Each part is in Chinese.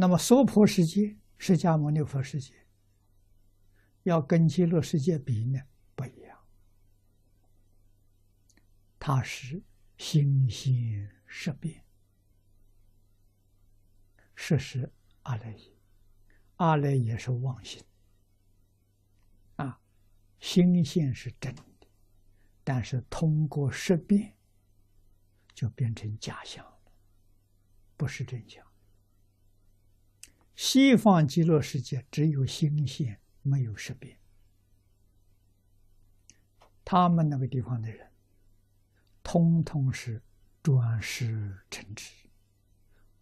那么娑婆世界、释迦牟尼佛世界，要跟极乐世界比呢，不一样。它是心心识变，识是阿赖耶，阿赖耶是妄心。啊，心性是真的，但是通过识变，就变成假象了，不是真相。西方极乐世界只有心性，没有识变。他们那个地方的人，通通是专师成智，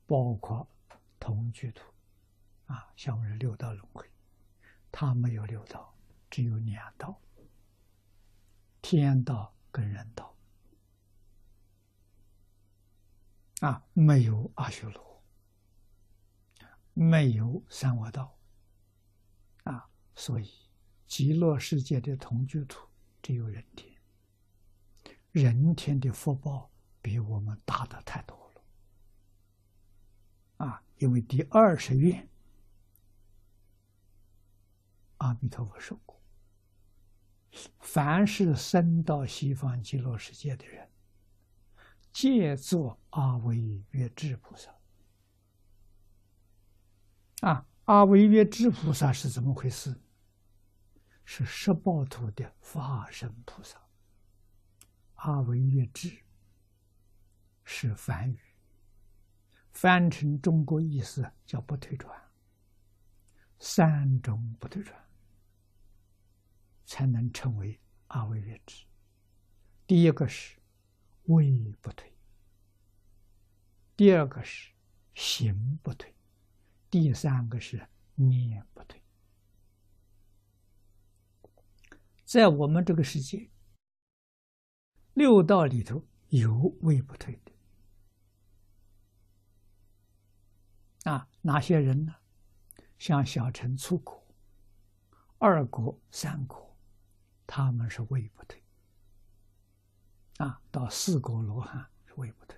包括同居土，啊，像我们六道轮回，他没有六道，只有两道：天道跟人道，啊，没有阿修罗。没有三恶道，啊，所以极乐世界的同居土只有人天，人天的福报比我们大的太多了，啊，因为第二十愿，阿弥陀佛说过，凡是生到西方极乐世界的人，皆作阿惟越智菩萨。啊，阿惟越智菩萨是怎么回事？是十报图的化身菩萨。阿惟越智是梵语，翻成中国意思叫不退转。三种不退转，才能成为阿惟越智。第一个是位不退，第二个是行不退。第三个是念不退，在我们这个世界，六道里头有位不退的啊，哪些人呢？像小乘粗果、二果、三果，他们是位不退啊，到四果罗汉是位不退。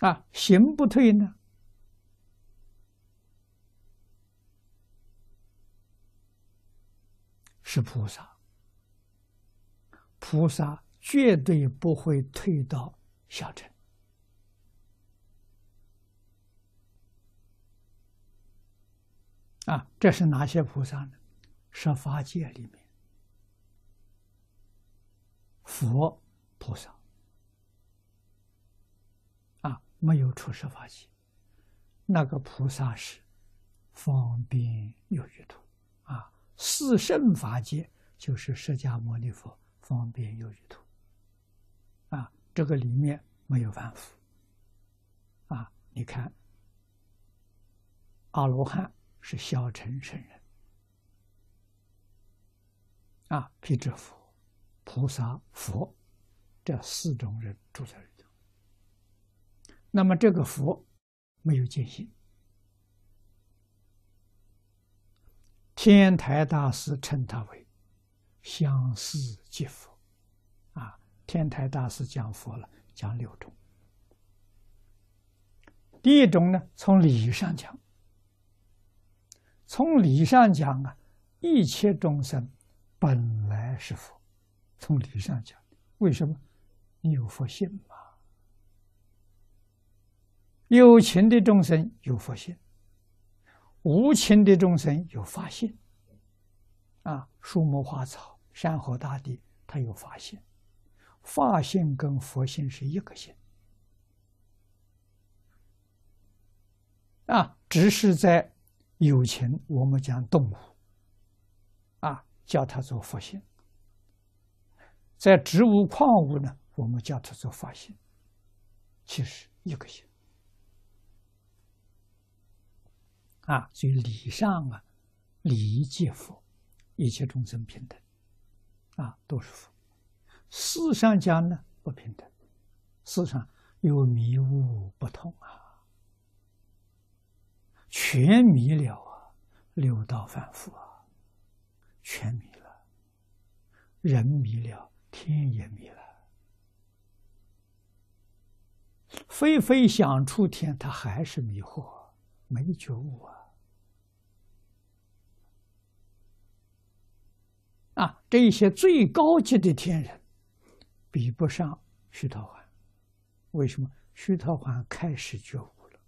啊，行不退呢？是菩萨，菩萨绝对不会退到小乘。啊，这是哪些菩萨呢？十法界里面，佛菩萨。没有出世法界，那个菩萨是方便有余土啊。四圣法界就是释迦牟尼佛方便有余土啊。这个里面没有凡夫啊。你看，阿罗汉是小乘圣人啊，辟支佛、菩萨、佛这四种人住在里。那么这个佛没有见性，天台大师称他为相似即佛，啊，天台大师讲佛了，讲六种。第一种呢，从理上讲，从理上讲啊，一切众生本来是佛，从理上讲，为什么？你有佛性嘛？有情的众生有佛性，无情的众生有法性。啊，树木花草、山河大地，它有法性，法性跟佛性是一个性。啊，只是在有情，我们讲动物，啊，叫它做佛性；在植物、矿物呢，我们叫它做法性，其实一个性。啊，所以理上啊，理皆佛，一切众生平等，啊，都是佛。事上讲呢，不平等，事上有迷雾不同啊，全迷了啊，六道反复啊，全迷了，人迷了，天也迷了，非非想出天，他还是迷惑，没觉悟啊！啊，这一些最高级的天人，比不上须陀洹。为什么？须陀洹开始觉悟了，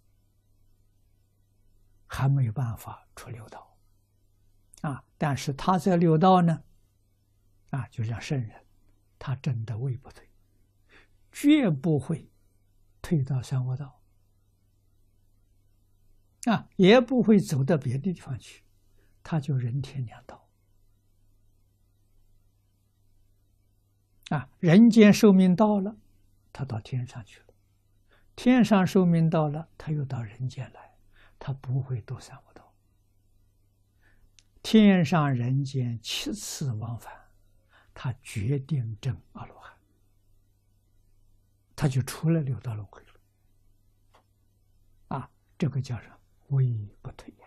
还没有办法出六道。啊，但是他在六道呢，啊，就像圣人，他真的位不退，绝不会。退到三恶道，啊，也不会走到别的地方去，他就人天两道。啊，人间寿命到了，他到天上去了；天上寿命到了，他又到人间来，他不会多三五道。天上人间七次往返，他决定证阿罗汉。他就出了六道轮回了，啊，这个叫什么？位不退呀。